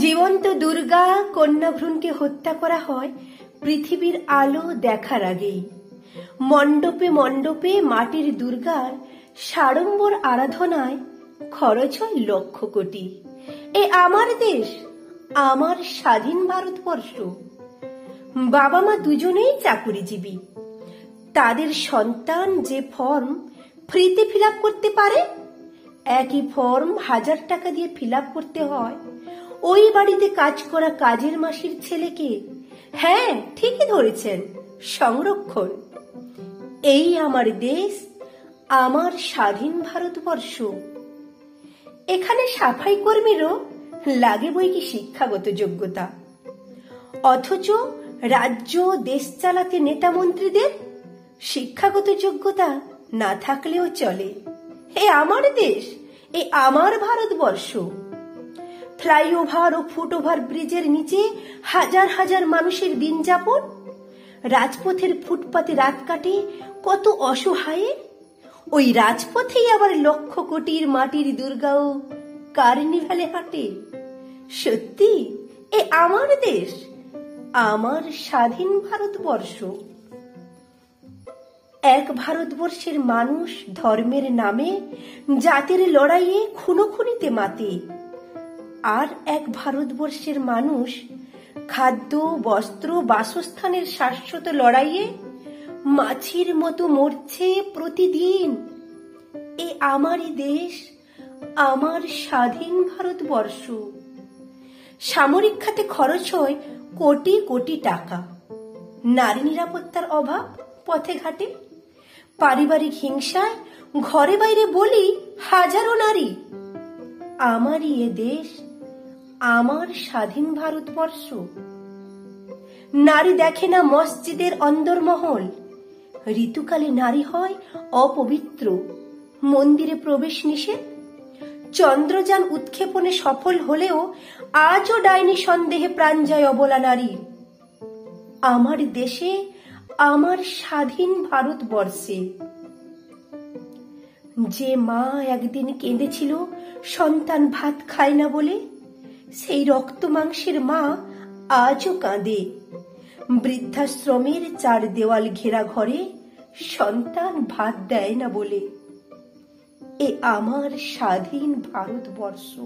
জীবন্ত দুর্গা কন্যা ভ্রূণকে হত্যা করা হয় পৃথিবীর আলো দেখার আগেই। মণ্ডপে মণ্ডপে মাটির দুর্গার সাড়ম্বর আরাধনায় খরচ হয় লক্ষ কোটি। এ আমার দেশ, আমার স্বাধীন ভারতবর্ষ। বাবা মা দুজনেই চাকুরিজীবী। তাদের সন্তান যে ফর্ম ফ্রিতে ফিল করতে পারে? একই ফর্ম হাজার টাকা দিয়ে ফিল করতে হয়। ওই বাড়িতে কাজ করা কাজের মাসির ছেলেকে। হ্যাঁ ঠিকই ধরেছেন, সংরক্ষণ। এই আমার দেশ, আমার স্বাধীন ভারতবর্ষ। এখানে সাফাই কর্মীরও লাগে বই কি শিক্ষাগত যোগ্যতা। অথচ রাজ্য দেশ চালাতে নেতা মন্ত্রীদের শিক্ষাগত যোগ্যতা না থাকলেও চলে। এ আমার দেশ, এ আমার ভারতবর্ষ। ফ্লাইওভার ও ফুটওভার ব্রিজের নিচে হাজার হাজার মানুষের দিন যাপন, রাজপথের ফুটপাতে রাত কাটে কত অসহায়ে। ওই রাজপথেই আবার লক্ষ কোটির মাটির দুর্গাও কার্নিভালে হাঁটে। সত্যি, এ আমার দেশ, আমার স্বাধীন ভারতবর্ষ। এক ভারতবর্ষের মানুষ ধর্মের নামে, জাতির লড়াইয়ে খুনোখুনিতে মাতে। আর এক ভারতবর্ষের মানুষ খাদ্য, বস্ত্র, বাসস্থানের শাশ্বত লড়াইয়ে মাছির মতো মরছে প্রতিদিন। এ আমারই দেশ, আমার স্বাধীন ভারতবর্ষ। সামরিক খাতে খরচ হয় কোটি কোটি টাকা। নারী নিরাপত্তার অভাব পথে ঘাটে। পারিবারিক হিংসায় ঘরে বাইরে বলি হাজারো নারী। আমারই এ দেশ, আমার স্বাধীন ভারতবর্ষ। নারী দেখে না মসজিদের অন্দরমহল। ঋতুকালে নারী হয় অপবিত্র। মন্দিরে প্রবেশ নিষেধ। চন্দ্রযান উৎক্ষেপণে সফল হলেও আজও ডাইনি সন্দেহে প্রাণ যায় অবলা নারী আমার দেশে আমার স্বাধীন ভারতবর্ষে। যে মা একদিন কেঁদেছিল, সন্তান ভাত খায় না বলে, সেই রক্ত মাংসের মা আজও কাঁদে। বৃদ্ধাশ্রমের চার দেওয়াল ঘেরা ঘরে সন্তান ভাত দেয় না বলে। এ আমার স্বাধীন ভারতবর্ষ।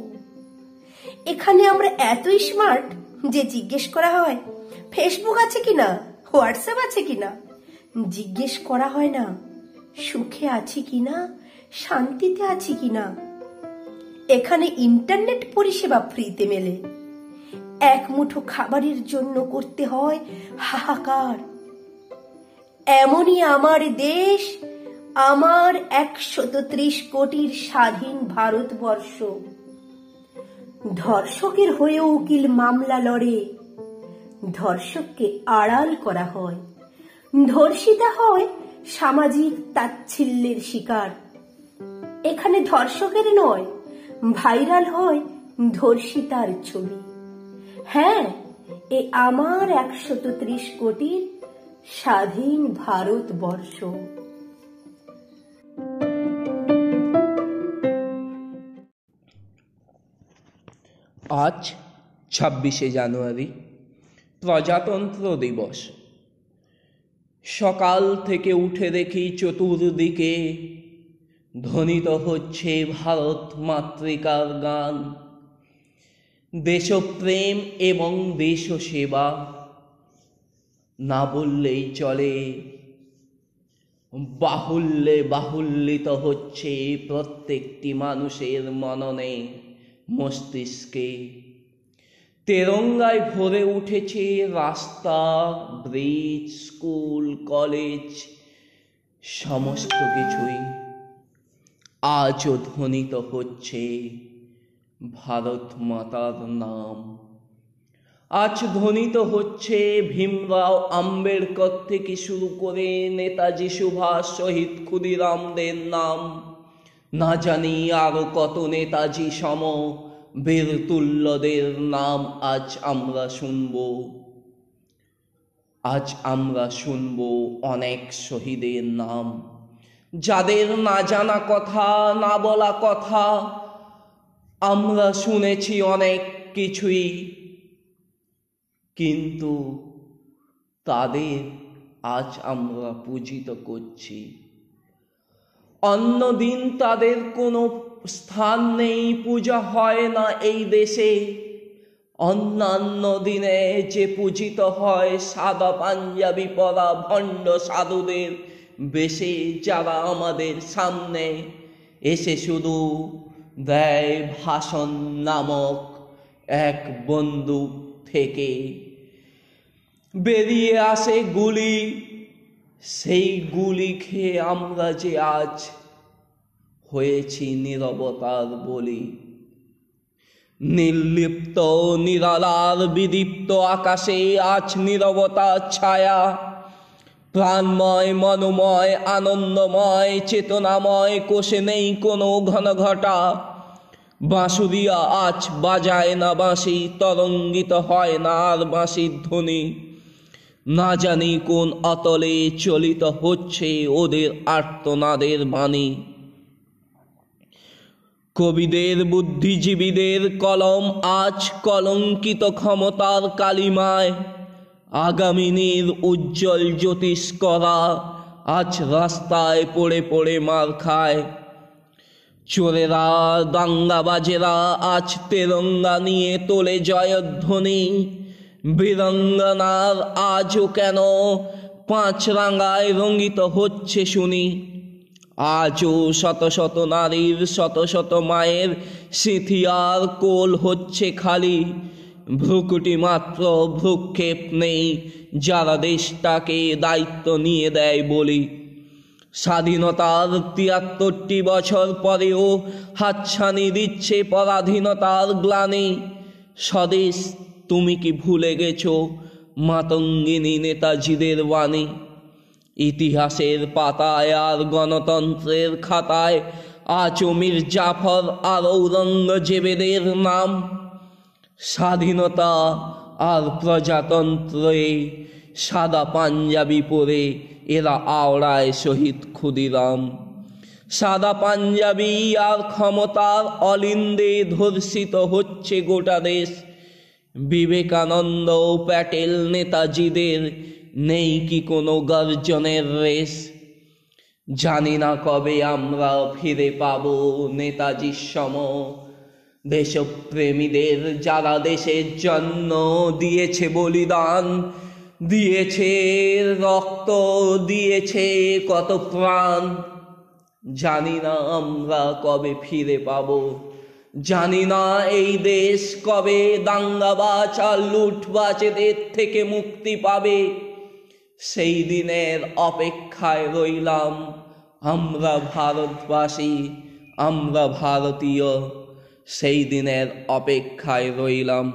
এখানে আমরা এতই স্মার্ট যে জিজ্ঞেস করা হয় ফেসবুক আছে কিনা? হোয়াটসঅ্যাপ আছে কিনা? জিজ্ঞেস করা হয় না। সুখে আছি কিনা? শান্তিতে আছি কিনা? এখানে ইন্টারনেট পরিষেবা ফ্রিতে মেলে। এক মুঠো খাবারের জন্য করতে হয় হাহাকার। এমনই আমার দেশ, আমার একশত ত্রিশ কোটির স্বাধীন ভারতবর্ষ। ধর্ষকের হয়ে উকিল মামলা লড়ে। ধর্ষককে আড়াল করা হয়। ধর্ষিতা হয় সামাজিক তাচ্ছিল্যের শিকার। এখানে ধর্ষকের নয়, ভাইরাল হয় ধর্ষিতার ছবি। হ্যাঁ এ আমার একশত ত্রিশ কোটির স্বাধীন ভারতবর্ষ। আজ ছাব্বিশে জানুয়ারি প্রজাতন্ত্র দিবস। সকাল থেকে উঠে দেখি চতুর্দিকে ধ্বনিত হচ্ছে ভারত মাতৃকার গান। দেশপ্রেম এবং দেশ সেবা না বললেই চলে। বাহুল্যে বাহুল্যিত হচ্ছে প্রত্যেকটি মানুষের মননে মস্তিষ্কে। তেরঙ্গায় ভরে উঠেছে রাস্তা, ব্রিজ, স্কুল, কলেজ, সমস্ত কিছুই আজও ধ্বনিত হচ্ছে ভারত মাতার নাম। আজ ধ্বনিত হচ্ছে ভীমরাও আম্বেদকর থেকে শুরু করে নেতাজি সুভাষ শহীদ ক্ষুদিরামদের নাম। না জানি আরও কত নেতাজি সম বীরতুল্যদের নাম আজ আমরা শুনব। আজ আমরা শুনব অনেক শহীদের নাম। যাদের না জানা কথা, না বলা কথা, আমরা শুনেছি অনেক কিছুই। কিন্তু তাদের আজ আমরা পূজিত করছি। অন্যদিন তাদের কোনো স্থান নেই পূজা হয় না এই দেশে। অন্যান্য দিনে যে পূজিত হয় সাদা পাঞ্জাবি পরা ভণ্ড সাধুদের, বেশে যারা আমাদের সামনে এসে শুধু দেয় ভাষণ নামক এক বন্দুক থেকে। বেরিয়ে আসে গুলি, সেই গুলি খেয়ে আমরা যে আজ হয়েছি নীরবতার বলি। নির্লিপ্ত, নিরালার, বিদীপ্ত আকাশে আজ নীরবতার ছায়া। প্রাণময়, মনোময়, আনন্দময়, চেতনাময়, কোষে নেই কোনো ঘন ঘটা। বাঁশুরিয়া আজ বাজায় না বাঁশি, তরঙ্গিত হয় না আর বাঁশির ধ্বনি। না জানি কোন অতলে চলিত হচ্ছে ওদের আর্তনাদের বাণী। কবিদের বুদ্ধিজীবীদের কলম আজ কলঙ্কিত ক্ষমতার কালিমায়। আগামিনীর উজ্জ্বল জ্যোতিষ করা আজ রাস্তায় পড়ে পড়ে মার খায়। চোরেরা, দাঙ্গাবাজেরা আজ তেরঙ্গা নিয়ে তোলে জয়ধ্বনি। বীরঙ্গনার আজও কেন পাঁচ রাঙ্গায় রঙ্গিত হচ্ছে শুনি। আজও শত শত নারীর, শত শত মায়ের সিথিয়ার কোল হচ্ছে খালি। ভ্রুকুটি মাত্র, ভ্রুক্ষেপ নেই, যারা দেশটাকে দায়িত্ব নিয়ে দেয় বলি। স্বাধীনতার তিয়াত্তরটি বছর পরেও হাতছানি দিচ্ছে পরাধীনতার গ্লানি। স্বদেশ, তুমি কি ভুলে গেছো, মাতঙ্গিনী নেতাজিদের বাণী? ইতিহাসের পাতায় আর গণতন্ত্রের খাতায় আচো মীর জাফর আর ঔরঙ্গজেবেদের নাম। স্বাধীনতা আর প্রজাতন্ত্রে সাদা পাঞ্জাবি পরে এরা আওড়ায় শহীদ ক্ষুদিরাম। সাদা পাঞ্জাবি আর ক্ষমতার অলিন্দে ধর্ষিত হচ্ছে গোটা দেশ। বিবেকানন্দ প্যাটেল নেতাজিদের নেই কি কোনো গর্জনের রেশ? জানি না কবে আমরা ফিরে পাব নেতাজির সম। দেশপ্রেমীদের যারা দেশের জন্য দিয়েছে বলিদান, দিয়েছে রক্ত, দিয়েছে কত প্রাণ। জানি না আমরা কবে ফিরে পাব। জানি না এই দেশ কবে দাঙ্গাবাজ আর লুটবাজেদের থেকে মুক্তি পাবে। সেই দিনের অপেক্ষায় রইলাম আমরা ভারতবাসী আমরা ভারতীয়। সেই দিনের অপেক্ষায় রইলাম